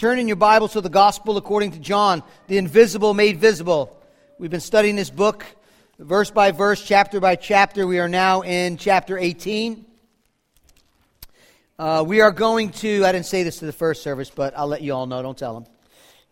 Turn in your Bibles to the Gospel according to John, the invisible made visible. We've been studying this book verse by verse, chapter by chapter. We are now in chapter 18. Uh, we are going to, I didn't say this to the first service, but I'll let you all know. Don't tell them.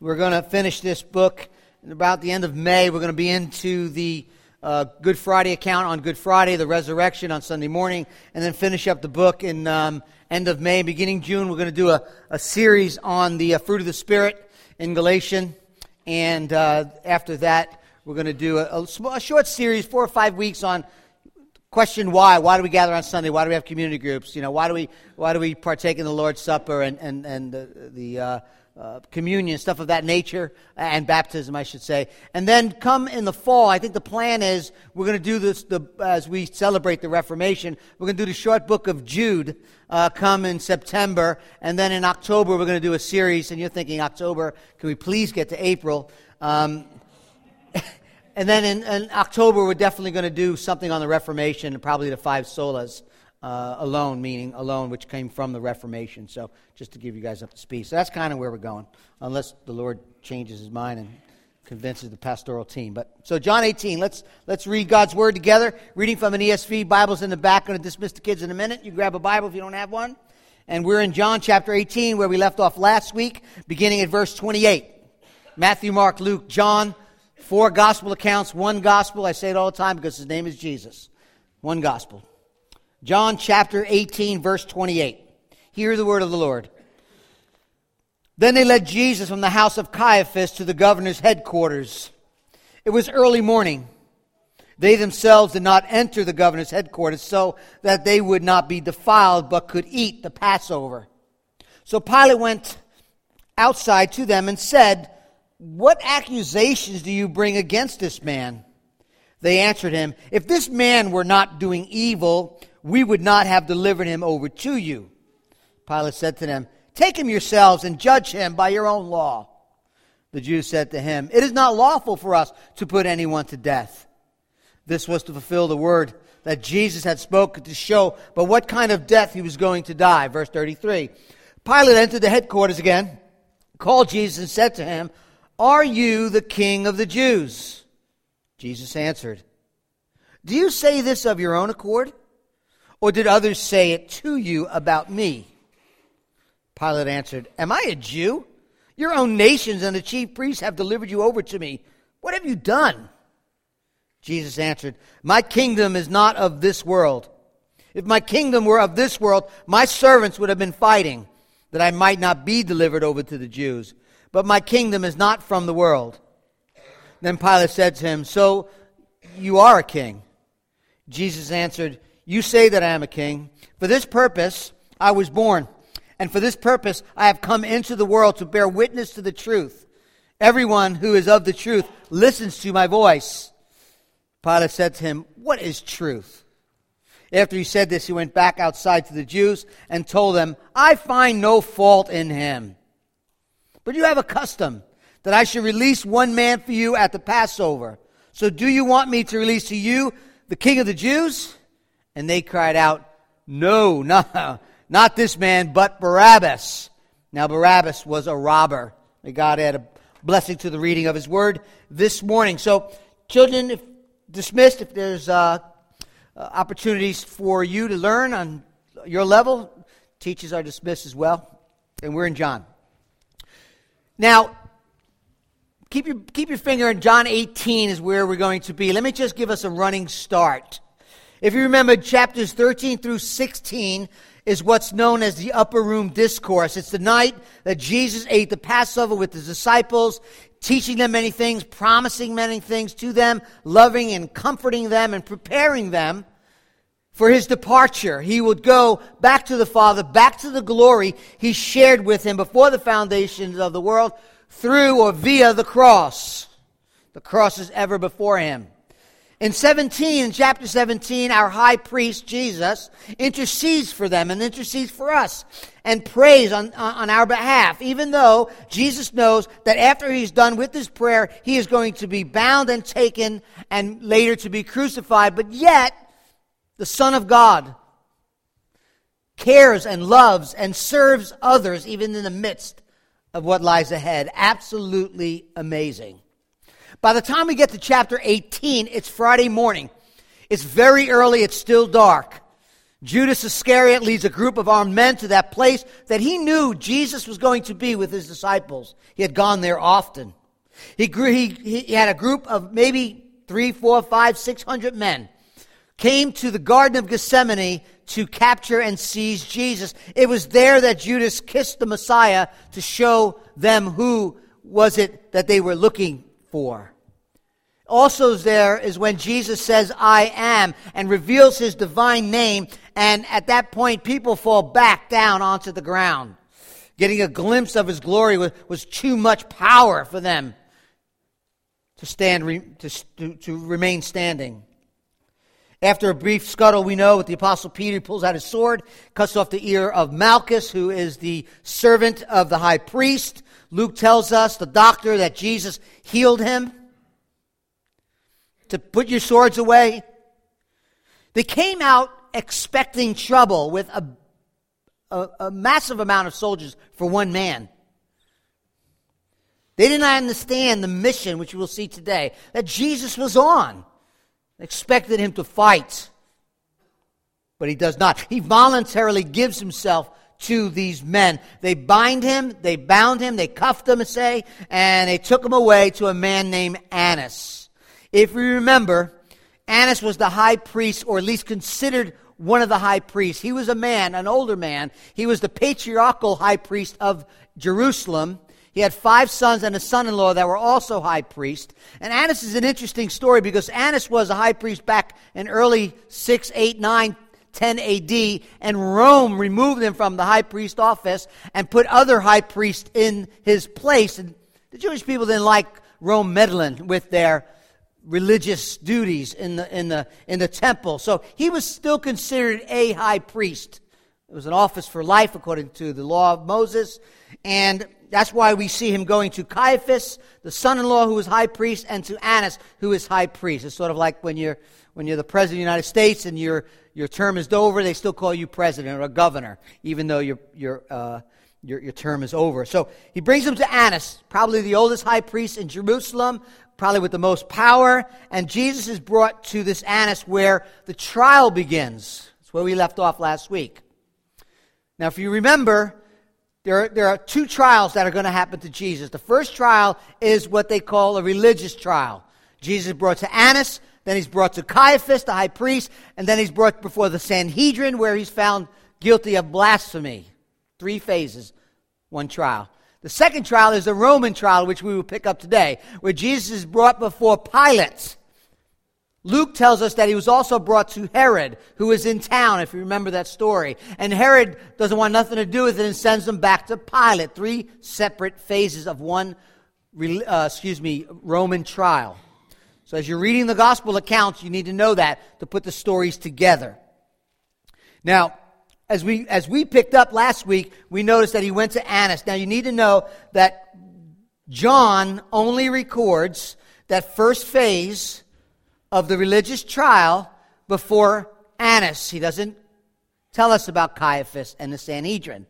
We're going to finish this book in about the end of May. We're going to be into the uh, Good Friday account on Good Friday, the resurrection on Sunday morning, and then finish up the book in um, end of May. Beginning June, we're going to do a, a series on the uh, fruit of the Spirit in Galatian. And uh, after that, we're going to do a, a, a, short series, four or five weeks on question why. Why do we gather on Sunday? Why do we have community groups? You know, why do we, why do we partake in the Lord's Supper and, and, and the, the uh, uh, communion, stuff of that nature, and baptism, I should say. And then come in the fall, I think the plan is we're going to do this the, as we celebrate the Reformation. We're going to do the short book of Jude uh, come in September. And then in October, we're going to do a series. And you're thinking, October, can we please get to April? Um, and then in, in, October, we're definitely going to do something on the Reformation and probably the five solas uh, alone, meaning alone, which came from the Reformation. So just to give you guys up to speed. So that's kind of where we're going, unless the Lord changes his mind and convinces the pastoral team. But so John 18, let's let's read God's word together. Reading from an ESV. Bibles in the back. Going to dismiss the kids in a minute. You grab a Bible if you don't have one. And we're in John chapter 18, where we left off last week, beginning at verse 28. Matthew, Mark, Luke, John, four gospel accounts, one gospel. I say it all the time because his name is Jesus. One gospel. John chapter 18, verse 28. Hear the word of the Lord. Then they led Jesus from the house of Caiaphas to the governor's headquarters. It was early morning. They themselves did not enter the governor's headquarters so that they would not be defiled, but could eat the Passover. So Pilate went outside to them and said, What accusations do you bring against this man? They answered him, If this man were not doing evil, we would not have delivered him over to you. Pilate said to them, Take him yourselves and judge him by your own law. The Jews said to him, It is not lawful for us to put anyone to death. This was to fulfill the word that Jesus had spoken to show but what kind of death he was going to die. Verse 33. Pilate entered the headquarters again, called Jesus, and said to him, Are you the king of the Jews? Jesus answered, Do you say this of your own accord? Or did others say it to you about me? Pilate answered, Am I a Jew? Your own nations and the chief priests have delivered you over to me. What have you done? Jesus answered, My kingdom is not of this world. If my kingdom were of this world, my servants would have been fighting that I might not be delivered over to the Jews. But my kingdom is not from the world. Then Pilate said to him, So you are a king? Jesus answered, you say that I am a king. For this purpose I was born, and for this purpose I have come into the world to bear witness to the truth. Everyone who is of the truth listens to my voice. Pilate said to him, What is truth? After he said this, he went back outside to the Jews and told them, I find no fault in him. But you have a custom that I should release one man for you at the Passover. So do you want me to release to you the king of the Jews? And they cried out, No, no, not this man, but Barabbas. Now, Barabbas was a robber. May God add a blessing to the reading of his word this morning. So, children, if dismissed, if there's uh, uh, opportunities for you to learn on your level, teachers are dismissed as well. And we're in John. Now, keep your, keep your finger in John 18 is where we're going to be. Let me just give us a running start. If you remember, chapters 13 through 16 is what's known as the upper room discourse. It's the night that Jesus ate the Passover with his disciples, teaching them many things, promising many things to them, loving and comforting them, and preparing them for his departure. He would go back to the Father, back to the glory he shared with him before the foundations of the world through or via the cross. The cross is ever before him. In 17, in chapter 17, our high priest, Jesus, intercedes for them and intercedes for us and prays on, on our behalf, even though Jesus knows that after he's done with his prayer, he is going to be bound and taken and later to be crucified. But yet, the Son of God cares and loves and serves others even in the midst of what lies ahead. Absolutely amazing. By the time we get to chapter 18, it's Friday morning. It's very early, it's still dark. Judas Iscariot leads a group of armed men to that place that he knew Jesus was going to be with his disciples. He had gone there often. He, grew, he, he had a group of maybe three, four, five, six hundred men came to the Garden of Gethsemane to capture and seize Jesus. It was there that Judas kissed the Messiah to show them who was it that they were looking for. Also, there is when Jesus says, I am, and reveals his divine name, and at that point, people fall back down onto the ground. Getting a glimpse of his glory was, was too much power for them to, stand, to, to, remain standing. After a brief scuttle, we know with the Apostle Peter pulls out his sword, cuts off the ear of Malchus, who is the servant of the high priest. Luke tells us, the doctor, that Jesus healed him. To put your swords away. They came out expecting trouble with a, a, a massive amount of soldiers for one man. They did not understand the mission, which we'll see today, that Jesus was on expected him to fight, but he does not. He voluntarily gives himself to these men. They bind him, they bound him, they cuffed him, say, and they took him away to a man named Annas. If you remember, Annas was the high priest, or at least considered one of the high priests. He was a man, an older man. He was the patriarchal high priest of Jerusalem. He had five sons and a son in law that were also high priests. And Annas is an interesting story because Annas was a high priest back in early 6, 8, 9, 10 AD, and Rome removed him from the high priest office and put other high priests in his place. And the Jewish people didn't like Rome meddling with their religious duties in the, in the, in the temple. So he was still considered a high priest. It was an office for life according to the law of Moses. And that's why we see him going to Caiaphas, the son-in-law who is high priest, and to Annas, who is high priest. It's sort of like when you're when you're the president of the United States and your your term is over, they still call you president or governor, even though your your uh, your, your term is over. So he brings him to Annas, probably the oldest high priest in Jerusalem, probably with the most power. And Jesus is brought to this Annas where the trial begins. That's where we left off last week. Now, if you remember, there are, there are two trials that are going to happen to Jesus. The first trial is what they call a religious trial. Jesus brought to Annas, then he's brought to Caiaphas, the high priest, and then he's brought before the Sanhedrin, where he's found guilty of blasphemy. Three phases, one trial. The second trial is the Roman trial, which we will pick up today, where Jesus is brought before Pilate. Luke tells us that he was also brought to Herod, who was in town, if you remember that story. And Herod doesn't want nothing to do with it and sends him back to Pilate. Three separate phases of one, uh, excuse me, Roman trial. So as you're reading the gospel accounts, you need to know that to put the stories together. Now, as we, as we picked up last week, we noticed that he went to Annas. Now you need to know that John only records that first phase of the religious trial before Annas. He doesn't tell us about Caiaphas and the Sanhedrin.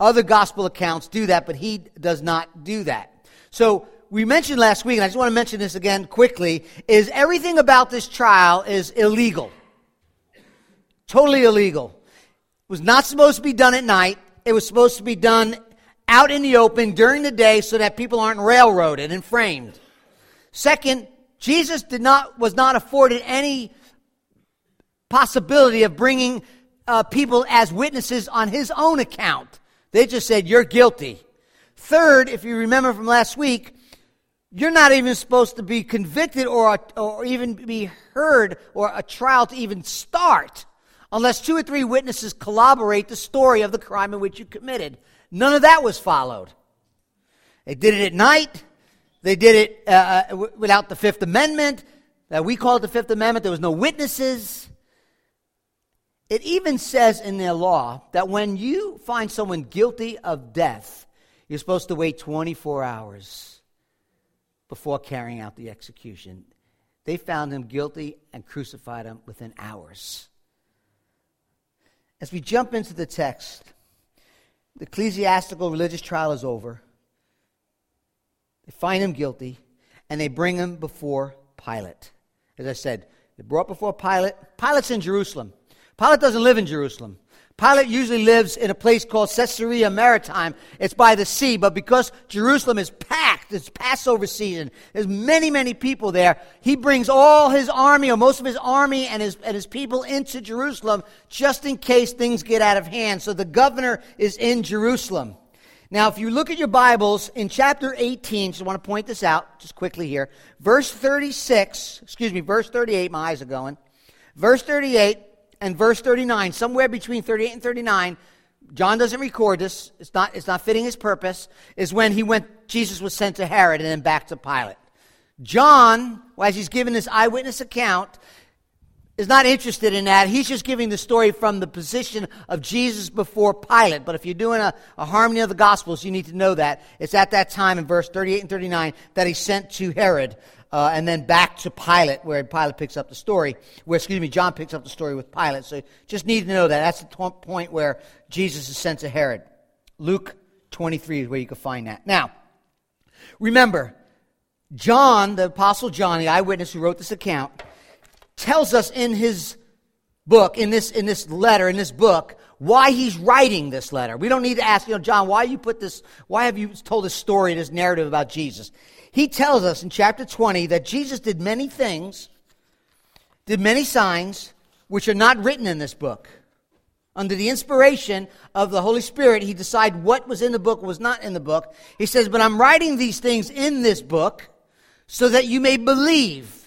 Other gospel accounts do that, but he does not do that. So we mentioned last week, and I just want to mention this again quickly, is everything about this trial is illegal. Totally illegal. It was not supposed to be done at night. It was supposed to be done out in the open during the day so that people aren't railroaded and framed. Second, Jesus did not, was not afforded any possibility of bringing uh, people as witnesses on his own account. They just said, You're guilty. Third, if you remember from last week, you're not even supposed to be convicted or, or even be heard or a trial to even start unless two or three witnesses corroborate the story of the crime in which you committed. None of that was followed. They did it at night. They did it uh, uh without the Fifth Amendment. Uh, we call it the Fifth Amendment. There was no witnesses. It even says in their law that when you find someone guilty of death, you're supposed to wait 24 hours before carrying out the execution. They found him guilty and crucified him within hours. As we jump into the text, the ecclesiastical religious trial is over. They find him guilty, and they bring him before Pilate. As I said, they brought before Pilate. Pilate's in Jerusalem. Pilate doesn't live in Jerusalem. Pilate usually lives in a place called Caesarea Maritime. It's by the sea, but because Jerusalem is packed, it's Passover season, there's many, many people there. He brings all his army, or most of his army and his, and his people into Jerusalem just in case things get out of hand. So the governor is in Jerusalem. Now, if you look at your Bibles in chapter 18, just want to point this out just quickly here. Verse 36, excuse me, verse 38, my eyes are going. Verse 38 and verse 39, somewhere between 38 and 39, John doesn't record this, it's not, it's not fitting his purpose, is when he went, Jesus was sent to Herod and then back to Pilate. John, as he's given this eyewitness account, is not interested in that. He's just giving the story from the position of Jesus before Pilate. But if you're doing a, a, harmony of the Gospels, you need to know that. It's at that time in verse 38 and 39 that he's sent to Herod uh, and then back to Pilate, where Pilate picks up the story, where, excuse me, John picks up the story with Pilate. So just need to know that. That's the t- point where Jesus is sent to Herod. Luke 23 is where you can find that. Now, remember, John, the Apostle John, the eyewitness who wrote this account, tells us in his book, in this, in this letter, in this book, why he's writing this letter. We don't need to ask, you know, John, why you put this, why have you told this story, this narrative about Jesus? He tells us in chapter 20 that Jesus did many things, did many signs, which are not written in this book. Under the inspiration of the Holy Spirit, he decided what was in the book was not in the book. He says, But I'm writing these things in this book so that you may believe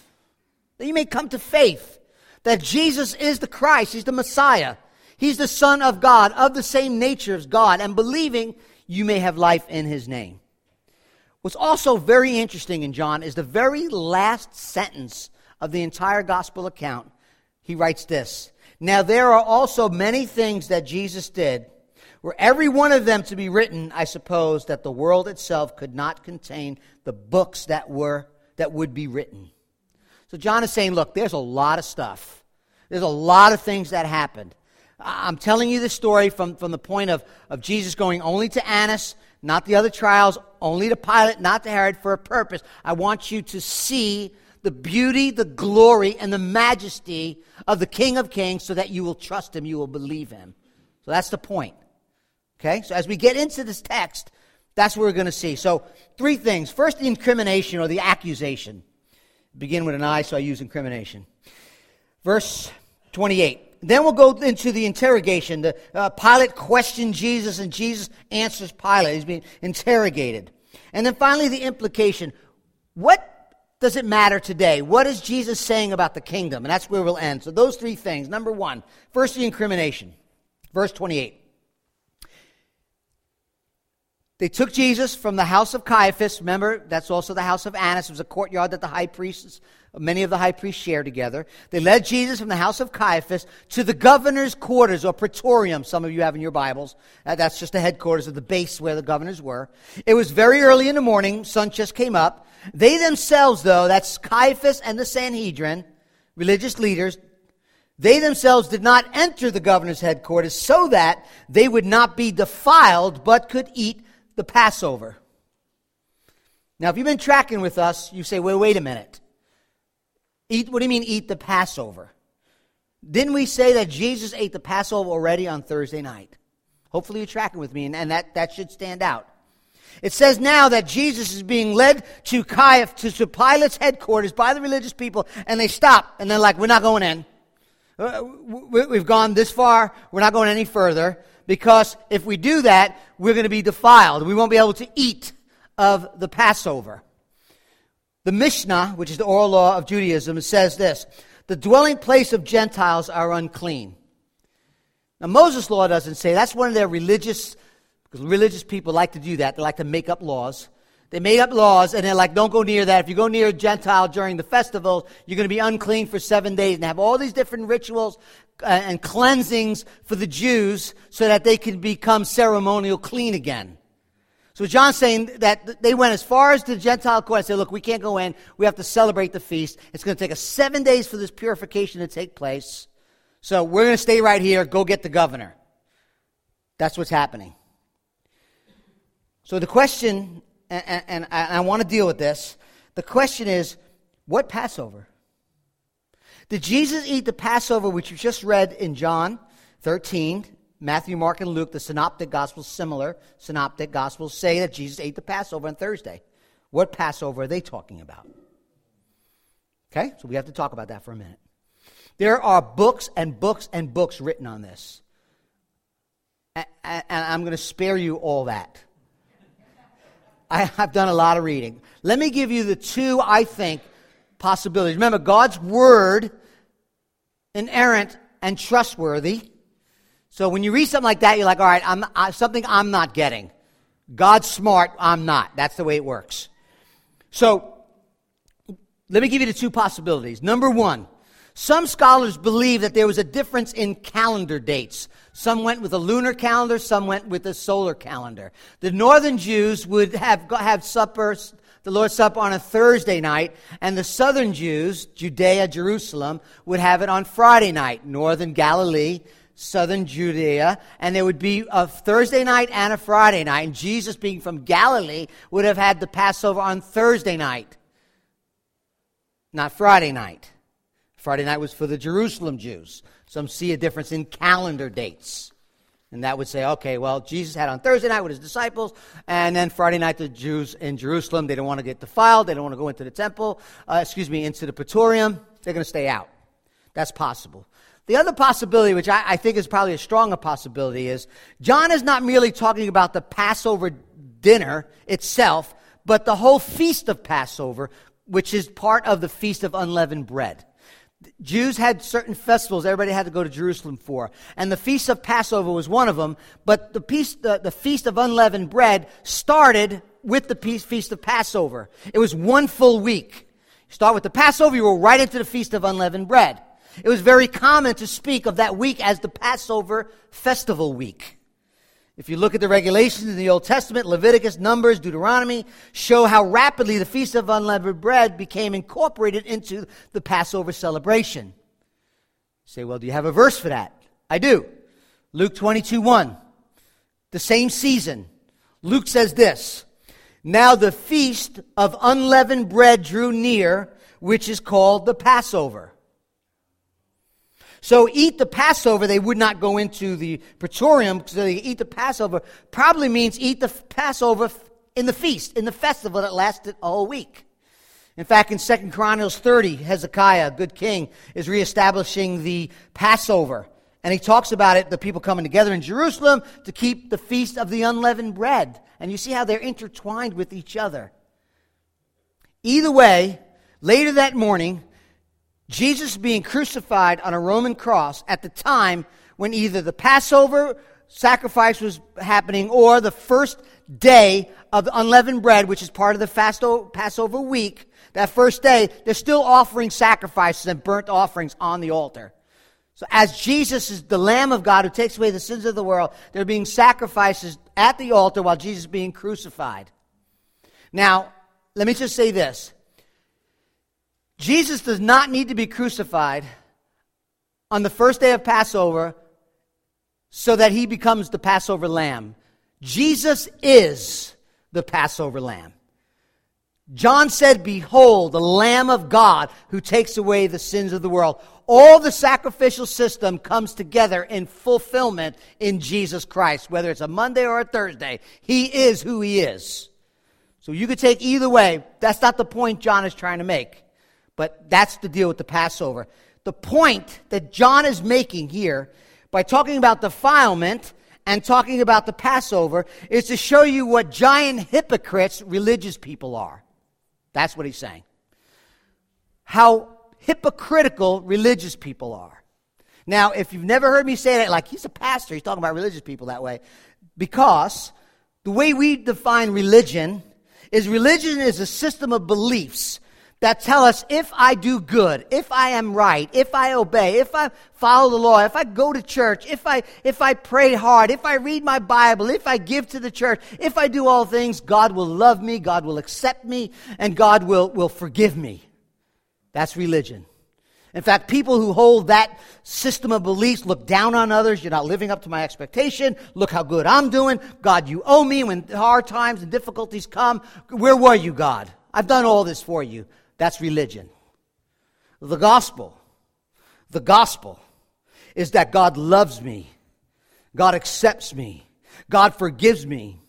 that you may come to faith that Jesus is the Christ, He's the Messiah, He's the Son of God, of the same nature as God, and believing you may have life in His name. What's also very interesting in John is the very last sentence of the entire gospel account. He writes this Now there are also many things that Jesus did, were every one of them to be written, I suppose that the world itself could not contain the books that were that would be written. So John is saying, look, there's a lot of stuff. There's a lot of things that happened. I'm telling you this story from, from the point of, of Jesus going only to Annas, not the other trials, only to Pilate, not to Herod, for a purpose. I want you to see the beauty, the glory, and the majesty of the King of Kings so that you will trust him, you will believe him. So that's the point. Okay? So as we get into this text, that's what we're going to see. So, three things. First, the incrimination or the accusation begin with an I, so I use incrimination. Verse 28. Then we'll go into the interrogation. The uh, Pilate questions Jesus, and Jesus answers Pilate. He's being interrogated. And then finally, the implication. What does it matter today? What is Jesus saying about the kingdom? And that's where we'll end. So, those three things. Number one, first, the incrimination. Verse 28. They took Jesus from the house of Caiaphas. Remember, that's also the house of Annas. It was a courtyard that the high priests, many of the high priests shared together. They led Jesus from the house of Caiaphas to the governor's quarters or praetorium. Some of you have in your Bibles. Uh, that's just the headquarters of the base where the governors were. It was very early in the morning. Sun just came up. They themselves, though, that's Caiaphas and the Sanhedrin, religious leaders, they themselves did not enter the governor's headquarters so that they would not be defiled, but could eat the Passover. Now, if you've been tracking with us, you say, wait, wait a minute. Eat, what do you mean, eat the Passover? Didn't we say that Jesus ate the Passover already on Thursday night? Hopefully, you're tracking with me, and, and that, that should stand out. It says now that Jesus is being led to Caiaphas, to, to Pilate's headquarters by the religious people, and they stop, and they're like, we're not going in. Uh, we've gone this far, we're not going any further because if we do that, we're going to be defiled. We won't be able to eat of the Passover. The Mishnah, which is the oral law of Judaism, says this The dwelling place of Gentiles are unclean. Now, Moses' law doesn't say that's one of their religious, because religious people like to do that. They like to make up laws. They made up laws and they're like, don't go near that. If you go near a Gentile during the festivals, you're going to be unclean for seven days and have all these different rituals uh, and cleansings for the Jews so that they could become ceremonial clean again. So John's saying that they went as far as the Gentile court and said, look, we can't go in. We have to celebrate the feast. It's going to take us seven days for this purification to take place. So we're going to stay right here. Go get the governor. That's what's happening. So the question and, and, and I, I want to deal with this. The question is, what Passover? Did Jesus eat the Passover, which you just read in John 13, Matthew, Mark, and Luke, the synoptic gospels, similar synoptic gospels, say that Jesus ate the Passover on Thursday. What Passover are they talking about? Okay, so we have to talk about that for a minute. There are books and books and books written on this. And I'm going to spare you all that. I have done a lot of reading. Let me give you the two, I think, possibilities. Remember, God's word, inerrant and trustworthy. So when you read something like that, you're like, all right, I'm, I, something I'm not getting. God's smart, I'm not. That's the way it works. So let me give you the two possibilities. Number one, some scholars believe that there was a difference in calendar dates. Some went with a lunar calendar, some went with a solar calendar. The northern Jews would have, have supper, the Lord's Supper on a Thursday night, and the southern Jews, Judea, Jerusalem, would have it on Friday night. Northern Galilee, southern Judea, and there would be a Thursday night and a Friday night. And Jesus, being from Galilee, would have had the Passover on Thursday night, not Friday night. Friday night was for the Jerusalem Jews. Some see a difference in calendar dates. And that would say, okay, well, Jesus had on Thursday night with his disciples, and then Friday night the Jews in Jerusalem, they don't want to get defiled, they don't want to go into the temple, uh, excuse me, into the praetorium, they're going to stay out. That's possible. The other possibility, which I, I think is probably a stronger possibility, is John is not merely talking about the Passover dinner itself, but the whole feast of Passover, which is part of the Feast of Unleavened Bread. Jews had certain festivals everybody had to go to Jerusalem for. And the Feast of Passover was one of them. But the, feast, the, the Feast of Unleavened Bread started with the Feast of Passover. It was one full week. You start with the Passover, you go right into the Feast of Unleavened Bread. It was very common to speak of that week as the Passover festival week. If you look at the regulations in the Old Testament, Leviticus, Numbers, Deuteronomy show how rapidly the Feast of Unleavened Bread became incorporated into the Passover celebration. You say, well, do you have a verse for that? I do. Luke 22 1. The same season. Luke says this Now the feast of unleavened bread drew near, which is called the Passover. So eat the Passover, they would not go into the praetorium because they eat the Passover, probably means eat the Passover in the feast, in the festival that lasted a whole week. In fact, in 2 Chronicles 30, Hezekiah, good king, is reestablishing the Passover. And he talks about it, the people coming together in Jerusalem to keep the feast of the unleavened bread. And you see how they're intertwined with each other. Either way, later that morning, Jesus being crucified on a Roman cross at the time when either the Passover sacrifice was happening or the first day of unleavened bread, which is part of the Passover week, that first day, they're still offering sacrifices and burnt offerings on the altar. So as Jesus is the Lamb of God who takes away the sins of the world, there are being sacrifices at the altar while Jesus is being crucified. Now, let me just say this. Jesus does not need to be crucified on the first day of Passover so that he becomes the Passover lamb. Jesus is the Passover lamb. John said, Behold, the Lamb of God who takes away the sins of the world. All the sacrificial system comes together in fulfillment in Jesus Christ, whether it's a Monday or a Thursday. He is who he is. So you could take either way. That's not the point John is trying to make. But that's the deal with the Passover. The point that John is making here by talking about defilement and talking about the Passover is to show you what giant hypocrites religious people are. That's what he's saying. How hypocritical religious people are. Now, if you've never heard me say that, like he's a pastor, he's talking about religious people that way, because the way we define religion is religion is a system of beliefs that tell us if I do good, if I am right, if I obey, if I follow the law, if I go to church, if I, if I pray hard, if I read my Bible, if I give to the church, if I do all things, God will love me, God will accept me, and God will, will forgive me. That's religion. In fact, people who hold that system of beliefs look down on others. You're not living up to my expectation. Look how good I'm doing. God, you owe me when hard times and difficulties come. Where were you, God? I've done all this for you. That's religion. The gospel, the gospel is that God loves me. God accepts me. God forgives me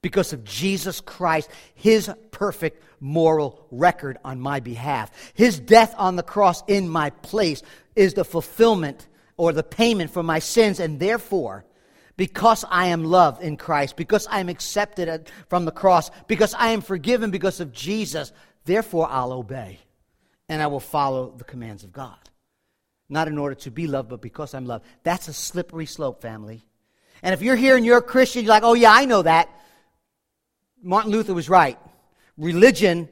because of Jesus Christ, his perfect moral record on my behalf. His death on the cross in my place is the fulfillment or the payment for my sins, and therefore, because I am loved in Christ, because I am accepted from the cross, because I am forgiven because of Jesus, therefore I'll obey and I will follow the commands of God. Not in order to be loved, but because I'm loved. That's a slippery slope, family. And if you're here and you're a Christian, you're like, oh, yeah, I know that. Martin Luther was right. Religion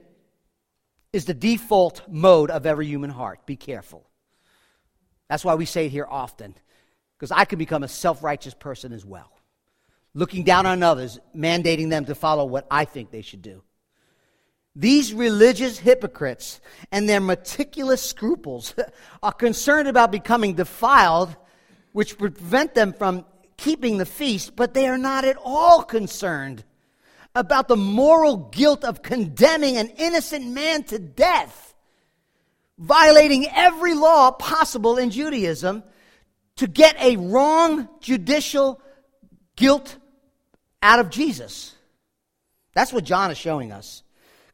is the default mode of every human heart. Be careful. That's why we say it here often, because I can become a self righteous person as well, looking down on others, mandating them to follow what I think they should do. These religious hypocrites and their meticulous scruples are concerned about becoming defiled, which prevent them from keeping the feast, but they are not at all concerned about the moral guilt of condemning an innocent man to death, violating every law possible in Judaism to get a wrong judicial guilt out of Jesus. That's what John is showing us.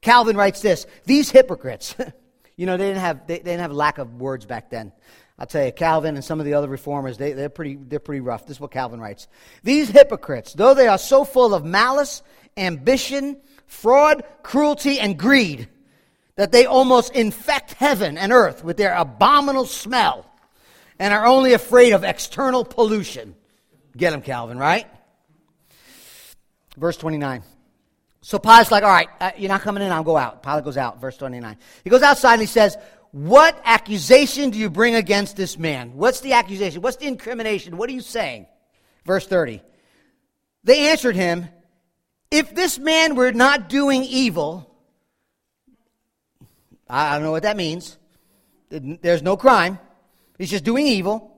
Calvin writes this These hypocrites, you know, they didn't have, they, they didn't have lack of words back then. I'll tell you, Calvin and some of the other reformers, they, they're, pretty, they're pretty rough. This is what Calvin writes. These hypocrites, though they are so full of malice ambition, fraud, cruelty, and greed that they almost infect heaven and earth with their abominable smell and are only afraid of external pollution. Get him, Calvin, right? Verse 29. So Pilate's like, all right, uh, you're not coming in, I'll go out. Pilate goes out, verse 29. He goes outside and he says, What accusation do you bring against this man? What's the accusation? What's the incrimination? What are you saying? Verse 30. They answered him, if this man were not doing evil, I don't know what that means. There's no crime. He's just doing evil.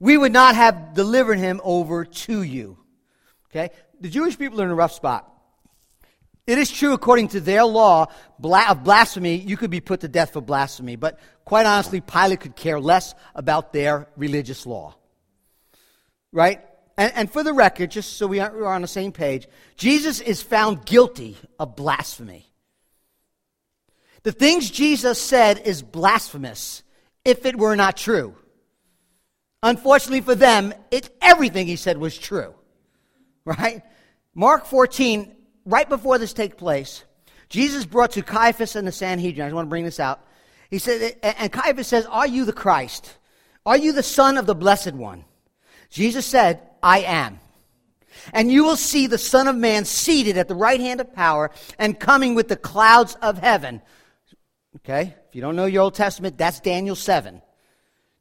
We would not have delivered him over to you. Okay? The Jewish people are in a rough spot. It is true, according to their law of blasphemy, you could be put to death for blasphemy. But quite honestly, Pilate could care less about their religious law. Right? and, and for the record, just so we are, on the same page, Jesus is found guilty of blasphemy. The things Jesus said is blasphemous if it were not true. Unfortunately for them, it, everything he said was true. Right? Mark 14, right before this takes place, Jesus brought to Caiaphas and the Sanhedrin. I just want to bring this out. He said, and Caiaphas says, Are you the Christ? Are you the Son of the Blessed One? Jesus said, I am. And you will see the Son of Man seated at the right hand of power and coming with the clouds of heaven. Okay? If you don't know your Old Testament, that's Daniel 7.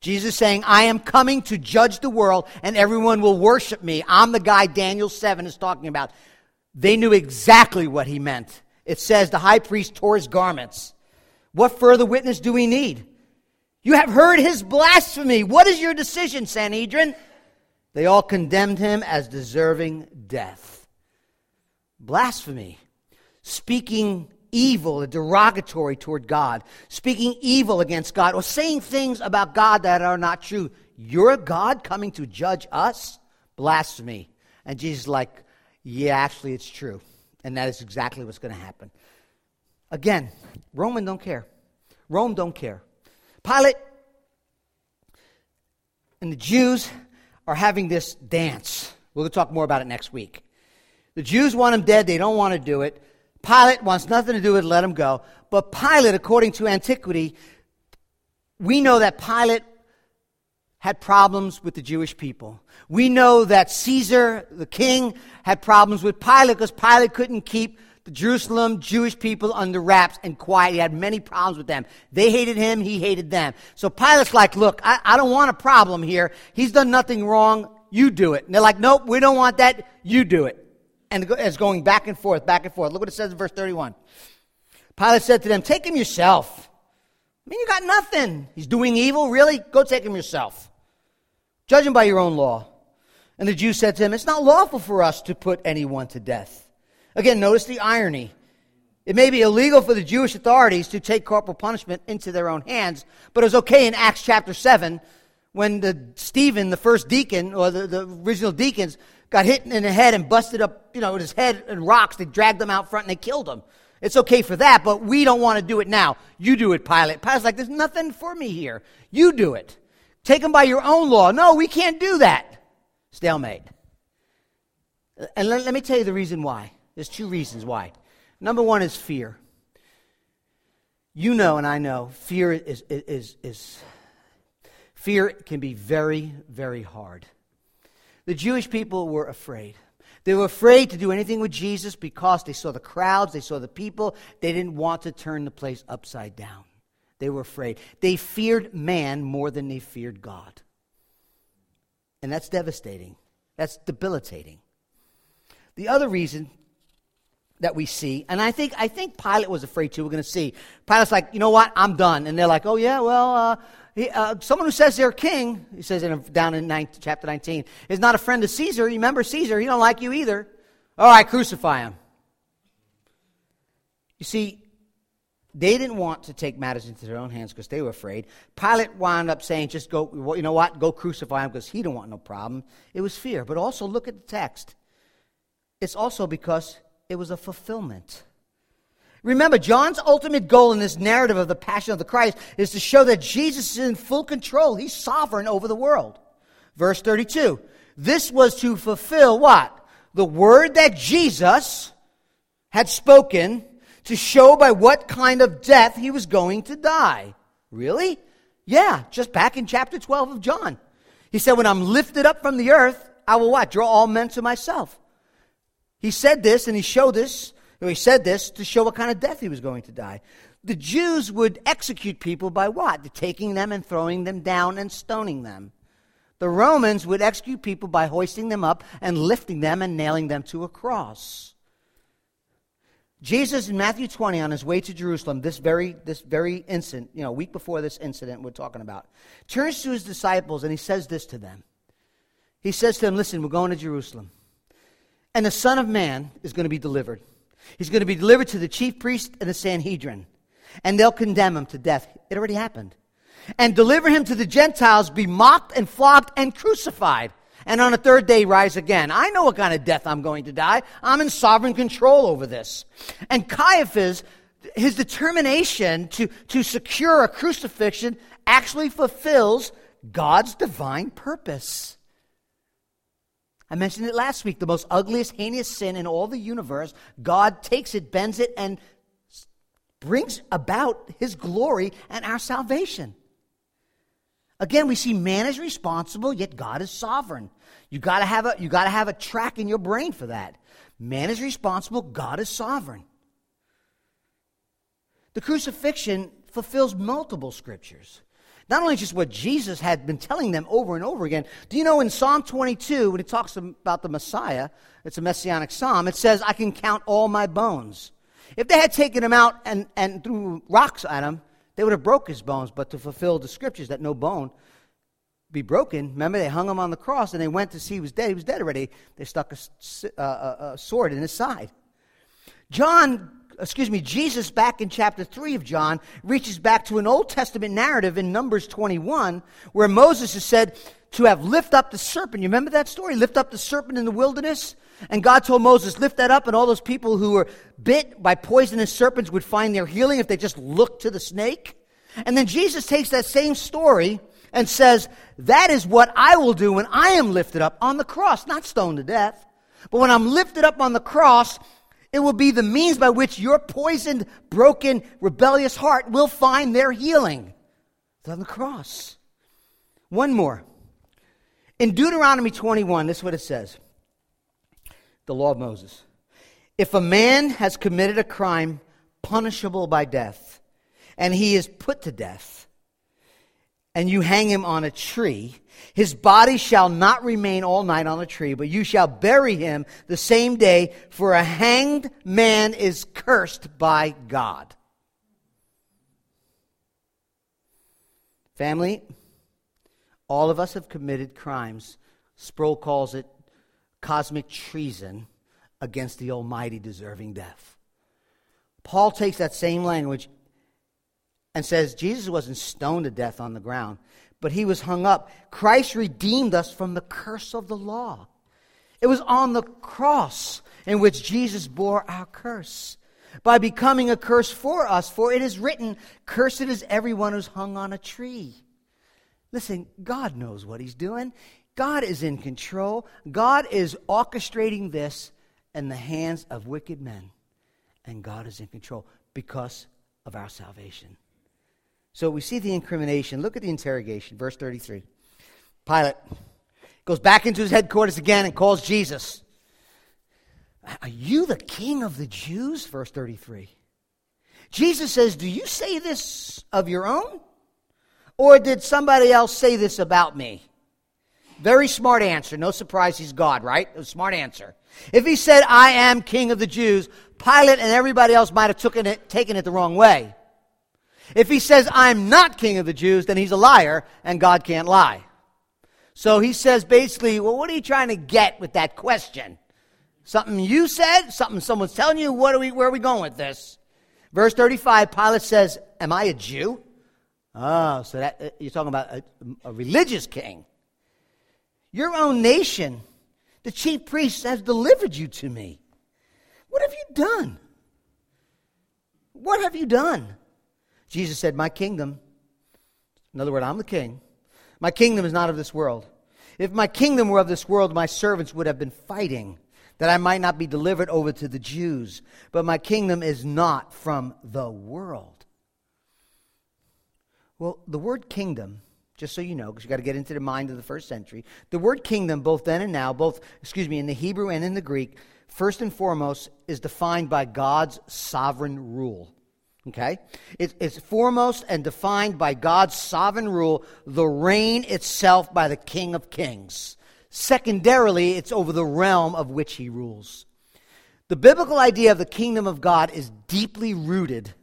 Jesus saying, I am coming to judge the world and everyone will worship me. I'm the guy Daniel 7 is talking about. They knew exactly what he meant. It says the high priest tore his garments. What further witness do we need? You have heard his blasphemy. What is your decision, Sanhedrin? They all condemned him as deserving death. Blasphemy, speaking evil, derogatory toward God, speaking evil against God, or saying things about God that are not true. You're God coming to judge us? Blasphemy. And Jesus like, yeah, actually, it's true. And that is exactly what's going to happen. Again, Roman don't care. Rome don't care. Pilate and the Jews are having this dance. We'll talk more about it next week. The Jews want him dead. They don't want to do it. Pilate wants nothing to do with it. Let him go. But Pilate, according to antiquity, we know that Pilate had problems with the Jewish people. We know that Caesar, the king, had problems with Pilate because Pilate couldn't keep the Jerusalem Jewish people under wraps and quiet. He had many problems with them. They hated him, he hated them. So Pilate's like, look, I, I don't want a problem here. He's done nothing wrong. You do it. And they're like, nope, we don't want that. You do it. And it's going back and forth, back and forth. Look what it says in verse 31. Pilate said to them, Take him yourself. I mean, you got nothing. He's doing evil, really? Go take him yourself. Judge him by your own law. And the Jews said to him, It's not lawful for us to put anyone to death. Again, notice the irony. It may be illegal for the Jewish authorities to take corporal punishment into their own hands, but it was okay in Acts chapter 7 when the Stephen, the first deacon, or the, the original deacons, got hit in the head and busted up, you know, his head and rocks. They dragged him out front and they killed him. It's okay for that, but we don't want to do it now. You do it, Pilate. Pilate's like, there's nothing for me here. You do it. Take them by your own law. No, we can't do that. Stalemate. And let, let me tell you the reason why. There's two reasons why. Number one is fear. You know, and I know, fear is, is, is, is fear can be very, very hard. The Jewish people were afraid. They were afraid to do anything with Jesus because they saw the crowds, they saw the people. They didn't want to turn the place upside down. They were afraid. They feared man more than they feared God. And that's devastating. That's debilitating. The other reason that we see, and I think I think Pilate was afraid too. We're going to see. Pilate's like, you know what? I'm done. And they're like, oh yeah, well, uh, he, uh, someone who says they're king, he says in, down in 19, chapter 19, is not a friend of Caesar. Remember Caesar, he don't like you either. All right, crucify him. You see, they didn't want to take matters into their own hands because they were afraid. Pilate wound up saying, just go, you know what, go crucify him because he don't want no problem. It was fear. But also look at the text. It's also because it was a fulfillment. Remember, John's ultimate goal in this narrative of the Passion of the Christ is to show that Jesus is in full control. He's sovereign over the world. Verse 32. This was to fulfill what? The word that Jesus had spoken to show by what kind of death he was going to die. Really? Yeah, just back in chapter 12 of John. He said, When I'm lifted up from the earth, I will what? Draw all men to myself. He said this and he showed this he said this to show what kind of death he was going to die. The Jews would execute people by what? Taking them and throwing them down and stoning them. The Romans would execute people by hoisting them up and lifting them and nailing them to a cross. Jesus in Matthew 20 on his way to Jerusalem, this very, this very instant, you know, week before this incident we're talking about, turns to his disciples and he says this to them. He says to them, Listen, we're going to Jerusalem. And the Son of Man is going to be delivered He's going to be delivered to the chief priest and the Sanhedrin, and they'll condemn him to death. It already happened. And deliver him to the Gentiles, be mocked and flogged and crucified, and on the third day rise again. I know what kind of death I'm going to die. I'm in sovereign control over this. And Caiaphas, his determination to, to secure a crucifixion actually fulfills God's divine purpose. I mentioned it last week the most ugliest, heinous sin in all the universe. God takes it, bends it, and brings about his glory and our salvation. Again, we see man is responsible, yet God is sovereign. You gotta have a you gotta have a track in your brain for that. Man is responsible, God is sovereign. The crucifixion fulfills multiple scriptures. Not only just what Jesus had been telling them over and over again. Do you know in Psalm 22, when it talks about the Messiah, it's a messianic psalm, it says, I can count all my bones. If they had taken him out and, and threw rocks at him, they would have broke his bones. But to fulfill the scriptures that no bone be broken, remember they hung him on the cross and they went to see he was dead. He was dead already. They stuck a, a, a uh, uh, uh, sword in his side. John excuse me, Jesus back in chapter 3 of John reaches back to an Old Testament narrative in Numbers 21 where Moses has said to have lift up the serpent. You remember that story? Lift up the serpent in the wilderness? And God told Moses, lift that up, and all those people who were bit by poisonous serpents would find their healing if they just looked to the snake. And then Jesus takes that same story and says, That is what I will do when I am lifted up on the cross, not stoned to death. But when I'm lifted up on the cross, it will be the means by which your poisoned, broken, rebellious heart will find their healing. It's on the cross. One more. In Deuteronomy 21, this is what it says the law of Moses. If a man has committed a crime punishable by death, and he is put to death, and you hang him on a tree, his body shall not remain all night on a tree, but you shall bury him the same day, for a hanged man is cursed by God. Family, all of us have committed crimes. Sproul calls it cosmic treason against the Almighty deserving death. Paul takes that same language and says Jesus wasn't stoned to death on the ground, but he was hung up. Christ redeemed us from the curse of the law. It was on the cross in which Jesus bore our curse by becoming a curse for us, for it is written, Cursed is everyone who's hung on a tree. Listen, God knows what he's doing. God is in control. God is orchestrating this in the hands of wicked men. And God is in control because of our salvation. So we see the incrimination. Look at the interrogation, verse 33. Pilate goes back into his headquarters again and calls Jesus. Are you the king of the Jews? Verse 33. Jesus says, Do you say this of your own? Or did somebody else say this about me? Very smart answer. No surprise he's God, right? A smart answer. If he said, I am king of the Jews, Pilate and everybody else might have taken it, taken it the wrong way. If he says, I'm not king of the Jews, then he's a liar and God can't lie. So he says basically, well, what are you trying to get with that question? Something you said? Something someone's telling you? What are we, where are we going with this? Verse 35, Pilate says, Am I a Jew? Oh, so that, uh, you're talking about a, a religious king. Your own nation, the chief priest, has delivered you to me. What have you done? What have you done? Jesus said, My kingdom, in other words, I'm the king. My kingdom is not of this world. If my kingdom were of this world, my servants would have been fighting that I might not be delivered over to the Jews. But my kingdom is not from the world. Well, the word kingdom, just so you know, because you got to get into the mind of the first century, the word kingdom, both then and now, both, excuse me, in the Hebrew and in the Greek, first and foremost, is defined by God's sovereign rule. Okay? it's foremost and defined by God's sovereign rule, the reign itself by the King of Kings. Secondarily, it's over the realm of which he rules. The biblical idea of the kingdom of God is deeply rooted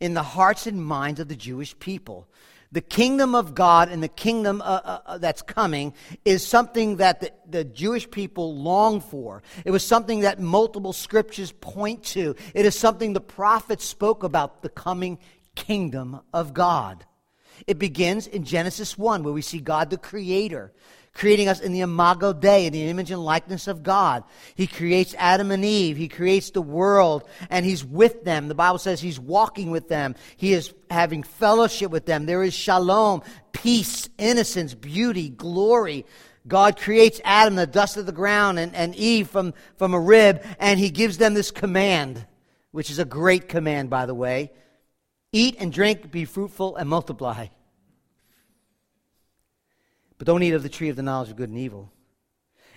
in the hearts and minds of the Jewish people. The kingdom of God and the kingdom uh, uh, uh that's coming is something that the, the Jewish people long for. It was something that multiple scriptures point to. It is something the prophets spoke about the coming kingdom of God. It begins in Genesis 1, where we see God the Creator creating us in the imago Dei, in the image and likeness of God. He creates Adam and Eve. He creates the world, and He's with them. The Bible says He's walking with them. He is having fellowship with them. There is shalom, peace, innocence, beauty, glory. God creates Adam, the dust of the ground, and, and Eve from, from a rib, and He gives them this command, which is a great command, by the way. Eat and drink, be fruitful, and multiply. But don't eat of the tree of the knowledge of good and evil.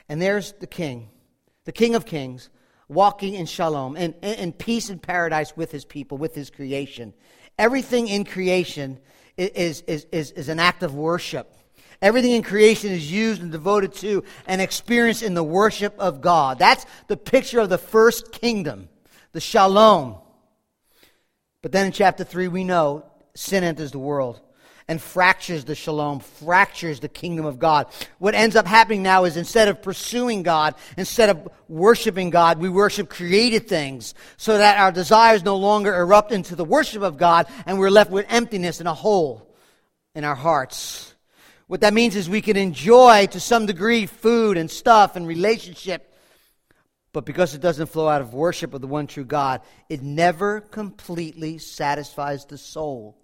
And there's the king, the king of kings, walking in shalom, and in, in peace and paradise with his people, with his creation. Everything in creation is, is, is, is an act of worship. Everything in creation is used and devoted to and experienced in the worship of God. That's the picture of the first kingdom, the shalom. But then in chapter 3, we know sin enters the world and fractures the shalom, fractures the kingdom of God. What ends up happening now is instead of pursuing God, instead of worshiping God, we worship created things so that our desires no longer erupt into the worship of God and we're left with emptiness and a hole in our hearts. What that means is we can enjoy to some degree food and stuff and relationship, but because it doesn't flow out of worship of the one true God, it never completely satisfies the soul.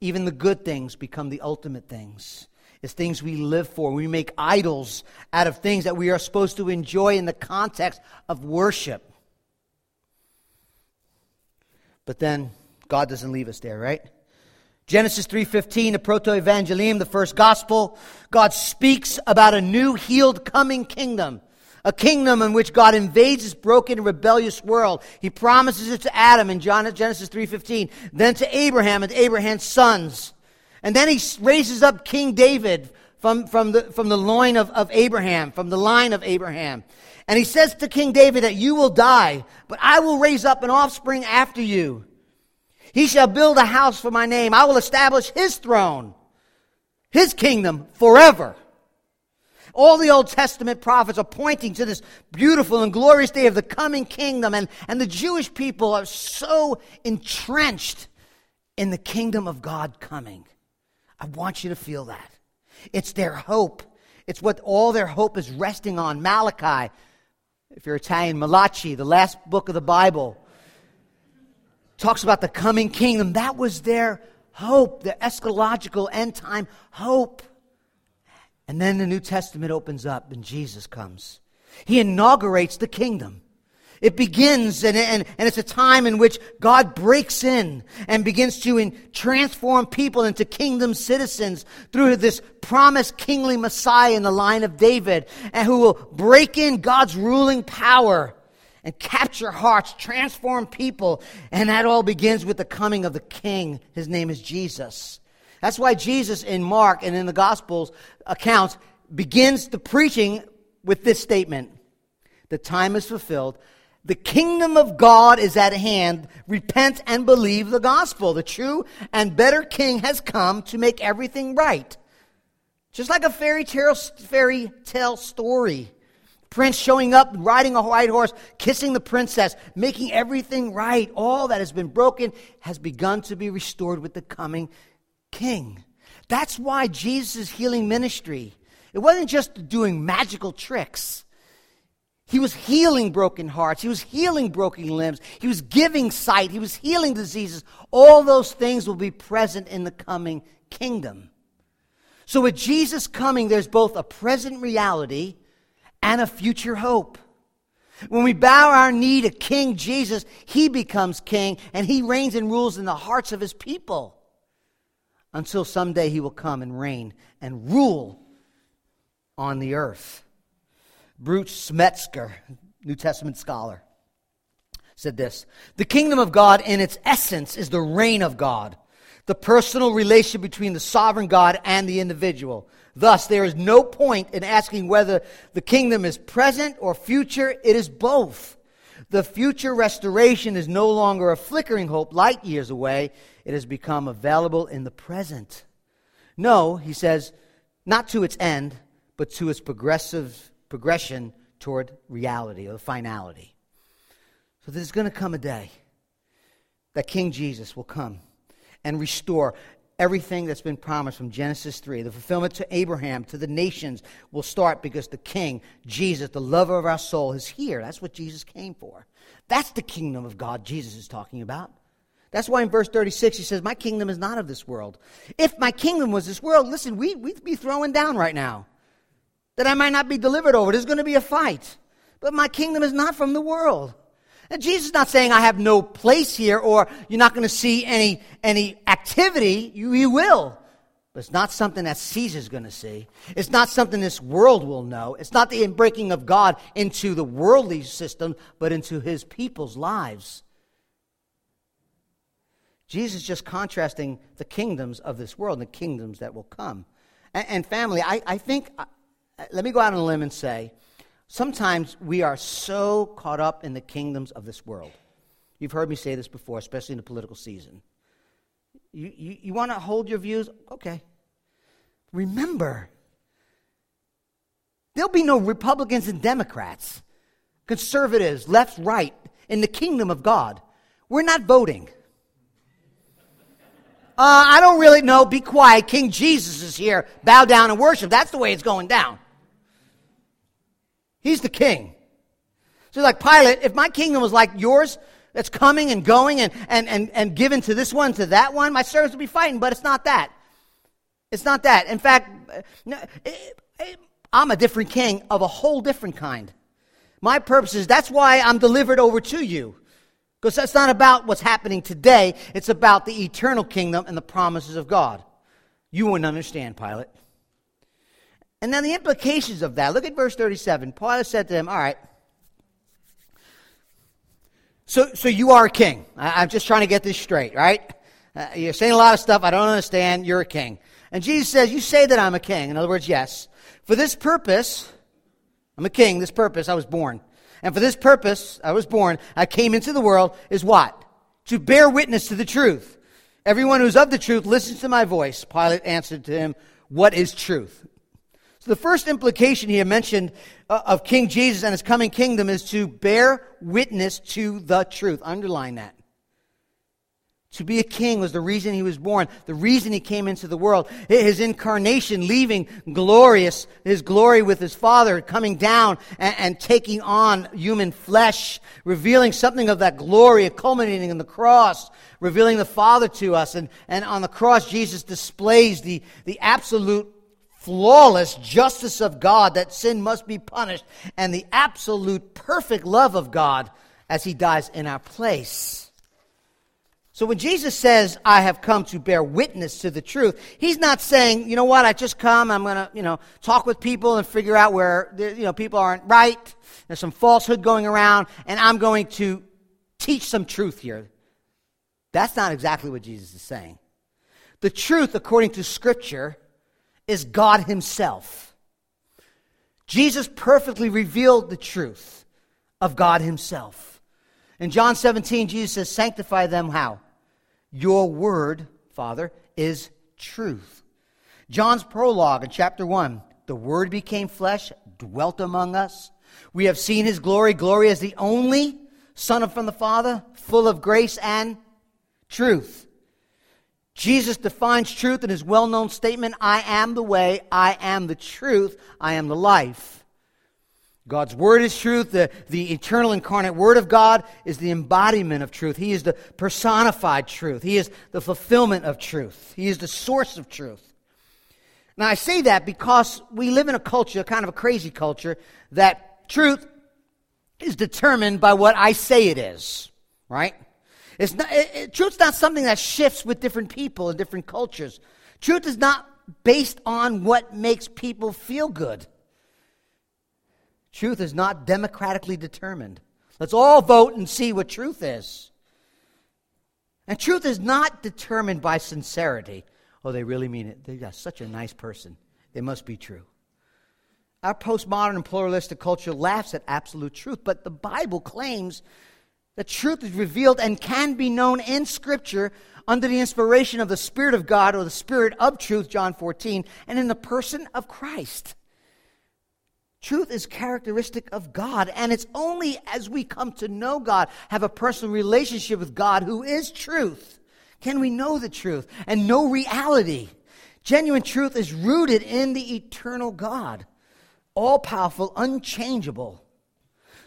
Even the good things become the ultimate things. It's things we live for. We make idols out of things that we are supposed to enjoy in the context of worship. But then God doesn't leave us there, right? Genesis 3:15, the proto-evangelium, the first gospel, God speaks about a new healed coming kingdom a kingdom in which God invades this broken and rebellious world. He promises it to Adam in John, Genesis 3.15, then to Abraham and Abraham's sons. And then he raises up King David from, from, the, from the loin of, of Abraham, from the line of Abraham. And he says to King David that you will die, but I will raise up an offspring after you. He shall build a house for my name. I will establish his throne his kingdom forever. All the Old Testament prophets are pointing to this beautiful and glorious day of the coming kingdom, and, and the Jewish people are so entrenched in the kingdom of God coming. I want you to feel that. It's their hope. It's what all their hope is resting on. Malachi, if you're Italian, Malachi, the last book of the Bible, talks about the coming kingdom. That was their hope, their eschatological end time hope. And then the New Testament opens up and Jesus comes. He inaugurates the kingdom. It begins, and, and, and it's a time in which God breaks in and begins to in, transform people into kingdom citizens through this promised kingly Messiah in the line of David, and who will break in God's ruling power and capture hearts, transform people. And that all begins with the coming of the King. His name is Jesus. That's why Jesus in Mark and in the Gospels accounts begins the preaching with this statement The time is fulfilled. The kingdom of God is at hand. Repent and believe the gospel. The true and better king has come to make everything right. Just like a fairy tale, fairy tale story. Prince showing up, riding a white horse, kissing the princess, making everything right. All that has been broken has begun to be restored with the coming king. That's why Jesus' healing ministry, it wasn't just doing magical tricks. He was healing broken hearts. He was healing broken limbs. He was giving sight. He was healing diseases. All those things will be present in the coming kingdom. So, with Jesus coming, there's both a present reality and a future hope. When we bow our knee to King Jesus, he becomes king and he reigns and rules in the hearts of his people until someday he will come and reign and rule on the earth. Bruce Metzger, New Testament scholar, said this The kingdom of God, in its essence, is the reign of God, the personal relation between the sovereign God and the individual. Thus, there is no point in asking whether the kingdom is present or future, it is both. The future restoration is no longer a flickering hope light years away, it has become available in the present. No, he says, not to its end, but to its progressive progression toward reality or finality. So there's going to come a day that King Jesus will come and restore everything that's been promised from Genesis 3. The fulfillment to Abraham, to the nations, will start because the King, Jesus, the lover of our soul, is here. That's what Jesus came for. That's the kingdom of God Jesus is talking about. That's why in verse 36 he says, My kingdom is not of this world. If my kingdom was this world, listen, we, we'd be throwing down right now that I might not be delivered over. There's going to be a fight. But my kingdom is not from the world. And Jesus is not saying I have no place here or you're not going to see any, any activity. You, you will. But it's not something that Caesar's going to see. It's not something this world will know. It's not the inbreaking of God into the worldly system, but into his people's lives. Jesus is just contrasting the kingdoms of this world and the kingdoms that will come. And, and family, I, I think let me go out on a limb and say sometimes we are so caught up in the kingdoms of this world. You've heard me say this before, especially in the political season. You, you, you want to hold your views? Okay. Remember, there'll be no Republicans and Democrats, conservatives, left, right, in the kingdom of God. We're not voting. Uh, I don't really know. Be quiet. King Jesus is here. Bow down and worship. That's the way it's going down. He's the king. So, like Pilate, if my kingdom was like yours, that's coming and going and, and, and, and given to this one, to that one, my servants would be fighting, but it's not that. It's not that. In fact, I'm a different king of a whole different kind. My purpose is that's why I'm delivered over to you. Because that's not about what's happening today, it's about the eternal kingdom and the promises of God. You wouldn't understand, Pilate. And now the implications of that. Look at verse 37. Pilate said to him, All right. So, so you are a king. I, am just trying to get this straight, right? Uh, you're saying a lot of stuff I don't understand. You're a king. And Jesus says, You say that I'm a king. In other words, yes. For this purpose, I'm a king. This purpose, I was born. And for this purpose, I was born. I came into the world is what? To bear witness to the truth. Everyone who's of the truth listens to my voice. Pilate answered to him, what is truth. The first implication here mentioned uh, of King Jesus and his coming kingdom is to bear witness to the truth. Underline that. To be a king was the reason he was born, the reason he came into the world. His incarnation, leaving glorious, his glory with his Father, coming down and, and, taking on human flesh, revealing something of that glory, culminating in the cross, revealing the Father to us. And, and on the cross, Jesus displays the, the absolute flawless justice of God that sin must be punished, and the absolute perfect love of God as he dies in our place. So when Jesus says, I have come to bear witness to the truth, he's not saying, you know what, I just come, I'm going to, you know, talk with people and figure out where, you know, people aren't right. There's some falsehood going around, and I'm going to teach some truth here. That's not exactly what Jesus is saying. The truth, according to Scripture, is God Himself. Jesus perfectly revealed the truth of God Himself. In John 17, Jesus says, Sanctify them how? Your word, Father, is truth. John's prologue in chapter 1 the Word became flesh, dwelt among us. We have seen his glory, glory as the only Son from the Father, full of grace and truth. Jesus defines truth in his well known statement I am the way, I am the truth, I am the life. God's Word is truth. The, the eternal incarnate Word of God is the embodiment of truth. He is the personified truth. He is the fulfillment of truth. He is the source of truth. Now, I say that because we live in a culture, kind of a crazy culture, that truth is determined by what I say it is, right? It's not, it, it, truth's not something that shifts with different people and different cultures. Truth is not based on what makes people feel good. Truth is not democratically determined. Let's all vote and see what truth is. And truth is not determined by sincerity. Oh, they really mean it. They're such a nice person. It must be true. Our postmodern pluralistic culture laughs at absolute truth, but the Bible claims that truth is revealed and can be known in Scripture under the inspiration of the Spirit of God or the Spirit of truth, John 14, and in the person of Christ. Truth is characteristic of God, and it's only as we come to know God, have a personal relationship with God who is truth, can we know the truth and know reality. Genuine truth is rooted in the eternal God, all powerful, unchangeable.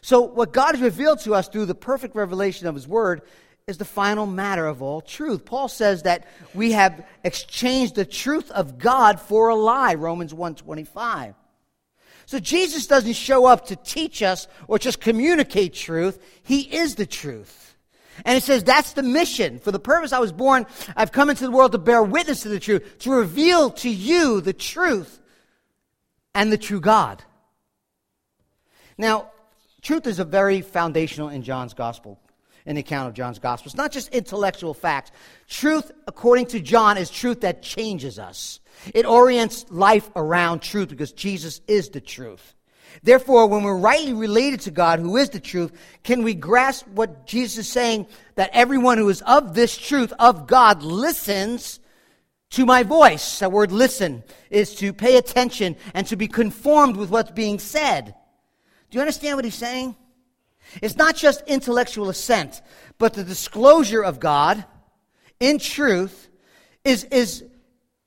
So, what God has revealed to us through the perfect revelation of His Word is the final matter of all truth. Paul says that we have exchanged the truth of God for a lie, Romans 125. So Jesus doesn't show up to teach us or just communicate truth. He is the truth. And it says that's the mission. For the purpose I was born, I've come into the world to bear witness to the truth, to reveal to you the truth and the true God. Now, truth is a very foundational in John's gospel, in the account of John's gospel. It's not just intellectual facts. Truth, according to John, is truth that changes us. It orients life around truth because Jesus is the truth. Therefore, when we're rightly related to God, who is the truth, can we grasp what Jesus is saying that everyone who is of this truth, of God, listens to my voice? That word listen is to pay attention and to be conformed with what's being said. Do you understand what he's saying? It's not just intellectual assent, but the disclosure of God in truth is, is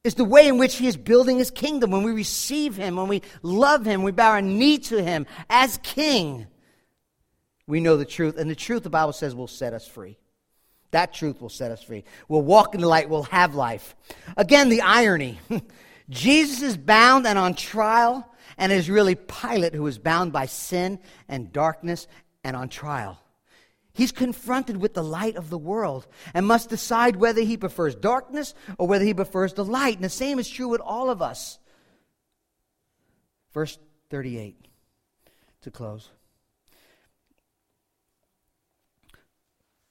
is the way in which he is building his kingdom. When we receive him, when we love him, we bow our knee to him as king, we know the truth. And the truth, the Bible says, will set us free. That truth will set us free. We'll walk in the light, we'll have life. Again, the irony Jesus is bound and on trial, and it is really Pilate who is bound by sin and darkness and on trial. He's confronted with the light of the world and must decide whether he prefers darkness or whether he prefers the light. And the same is true with all of us. Verse 38 to close.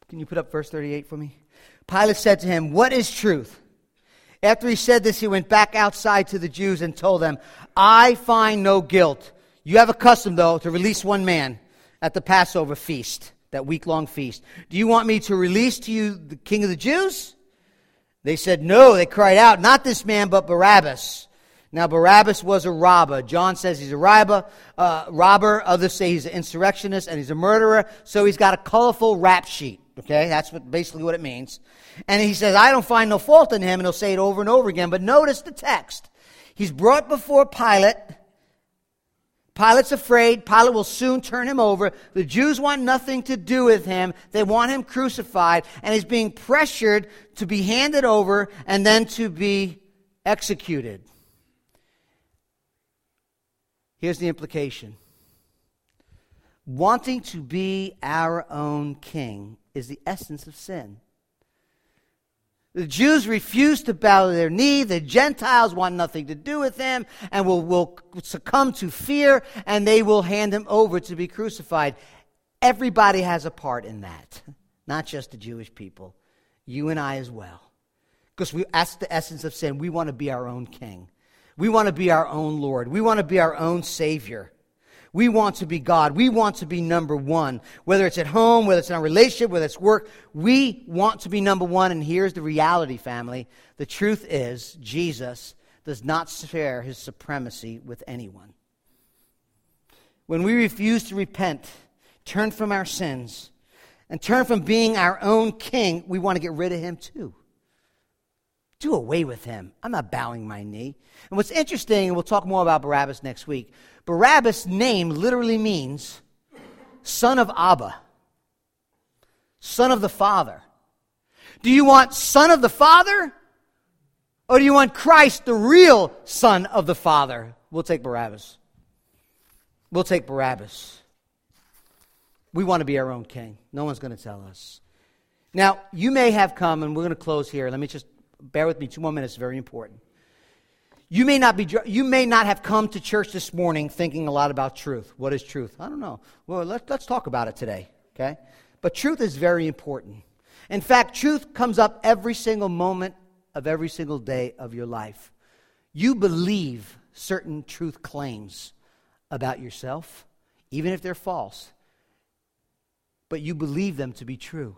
Can you put up verse 38 for me? Pilate said to him, What is truth? After he said this, he went back outside to the Jews and told them, I find no guilt. You have a custom, though, to release one man at the Passover feast that week long feast. Do you want me to release to you the king of the Jews? They said, No. They cried out, Not this man, but Barabbas. Now, Barabbas was a robber. John says he's a robber. Uh, robber. Others say he's an insurrectionist and he's a murderer. So he's got a colorful rap sheet. Okay, that's what, basically what it means. And he says, I don't find no fault in him, and he'll say it over and over again. But notice the text. He's brought before Pilate. Pilate's afraid. Pilate will soon turn him over. The Jews want nothing to do with him. They want him crucified. And he's being pressured to be handed over and then to be executed. Here's the implication wanting to be our own king is the essence of sin. The Jews refuse to bow their knee. The Gentiles want nothing to do with them and will, will succumb to fear and they will hand him over to be crucified. Everybody has a part in that, not just the Jewish people. You and I as well. Because we, that's the essence of sin. We want to be our own king. We want to be our own Lord. We want to be our own Savior. We want to be God. We want to be number one. Whether it's at home, whether it's in our relationship, whether it's work, we want to be number one. And here's the reality, family. The truth is, Jesus does not share his supremacy with anyone. When we refuse to repent, turn from our sins, and turn from being our own king, we want to get rid of him too. Do away with him. I'm not bowing my knee. And what's interesting, and we'll talk more about Barabbas next week, Barabbas' name literally means son of Abba, son of the Father. Do you want son of the Father? Or do you want Christ, the real son of the Father? We'll take Barabbas. We'll take Barabbas. We want to be our own king. No one's going to tell us. Now, you may have come, and we're going to close here. Let me just bear with me two more minutes, very important. You may, not be, you may not have come to church this morning thinking a lot about truth. What is truth? I don't know. Well, let's let's talk about it today, okay? But truth is very important. In fact, truth comes up every single moment of every single day of your life. You believe certain truth claims about yourself, even if they're false, but you believe them to be true.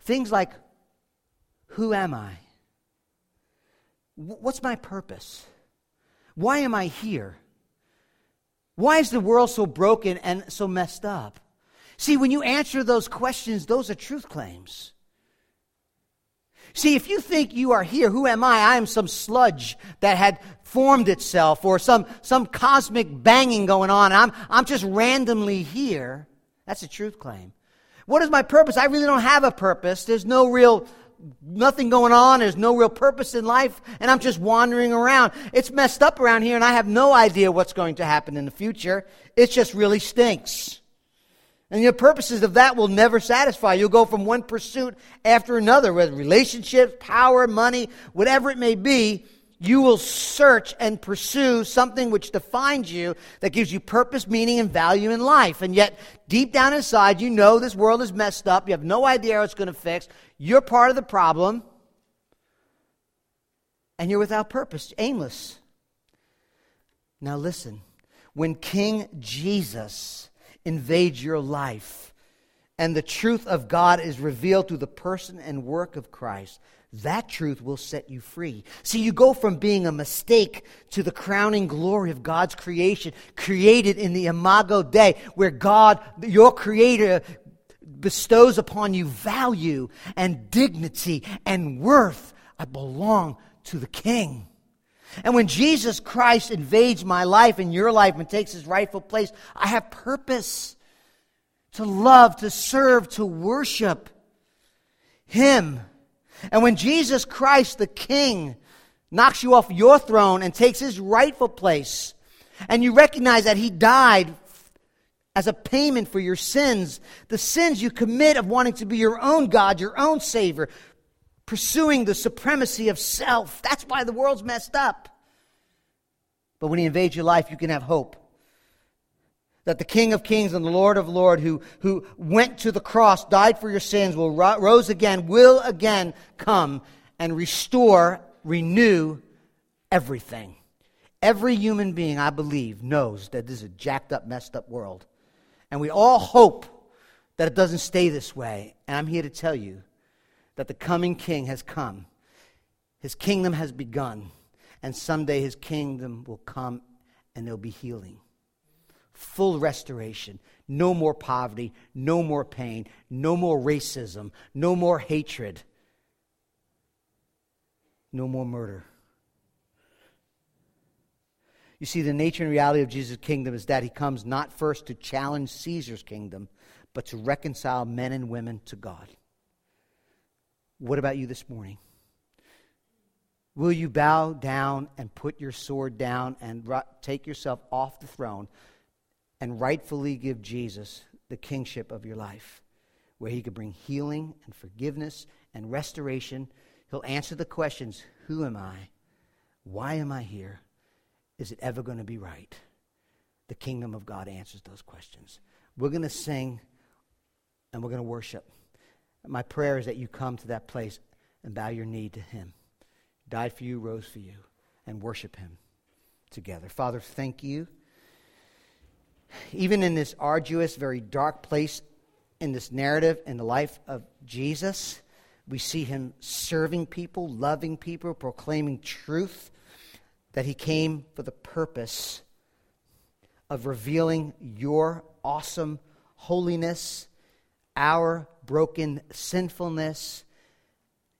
Things like, Who am I? What's my purpose? Why am I here? Why is the world so broken and so messed up? See, when you answer those questions, those are truth claims. See, if you think you are here, who am I? I am some sludge that had formed itself or some, some cosmic banging going on. I'm, I'm just randomly here. That's a truth claim. What is my purpose? I really don't have a purpose. There's no real nothing going on. There's no real purpose in life, and I'm just wandering around. It's messed up around here, and I have no idea what's going to happen in the future. It just really stinks. And the purposes of that will never satisfy. You'll go from one pursuit after another, whether relationships, power, money, whatever it may be. You will search and pursue something which defines you, that gives you purpose, meaning, and value in life. And yet, deep down inside, you know this world is messed up. You have no idea how it's going to fix. You're part of the problem, and you're without purpose, aimless. Now, listen when King Jesus invades your life and the truth of God is revealed through the person and work of Christ, that truth will set you free. See, you go from being a mistake to the crowning glory of God's creation, created in the Imago Dei, where God, your creator, bestows upon you value and dignity and worth. I belong to the King. And when Jesus Christ invades my life and your life and takes his rightful place, I have purpose to love, to serve, to worship him. And when Jesus Christ, the King, knocks you off your throne and takes his rightful place, and you recognize that he died as a payment for your sins, the sins you commit of wanting to be your own God, your own Savior, pursuing the supremacy of self. That's why the world's messed up. But when He invades your life, you can have hope. That the King of Kings and the Lord of Lords, who, who went to the cross, died for your sins, will rose again, will again come and restore, renew everything. Every human being, I believe, knows that this is a jacked up, messed up world. And we all hope that it doesn't stay this way. And I'm here to tell you that the coming king has come. His kingdom has begun. And someday his kingdom will come and there'll be healing. Full restoration. No more poverty, no more pain, no more racism, no more hatred, no more murder. You see, the nature and reality of Jesus' kingdom is that he comes not first to challenge Caesar's kingdom, but to reconcile men and women to God. What about you this morning? Will you bow down and put your sword down and take yourself off the throne and rightfully give Jesus the kingship of your life, where he could bring healing and forgiveness and restoration? He'll answer the questions Who am I? Why am I here? Is it ever going to be right? The kingdom of God answers those questions. We're going to sing and we're going to worship. My prayer is that you come to that place and bow your knee to Him. Died for you, rose for you, and worship Him together. Father, thank you. Even in this arduous, very dark place in this narrative in the life of Jesus, we see Him serving people, loving people, proclaiming truth, that He came for the purpose of revealing your awesome holiness our broken sinfulness,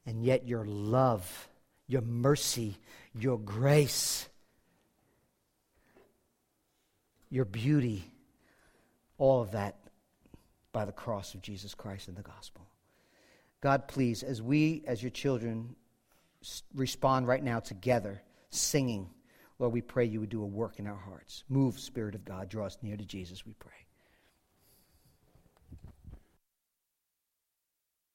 and yet your love, your mercy, your grace, your beauty, all of that by the cross of Jesus Christ and the gospel. God, please, as we, as your children, respond right now together, singing, Lord, we pray you would do a work in our hearts. Move, Spirit of God, draw us near to Jesus, we pray.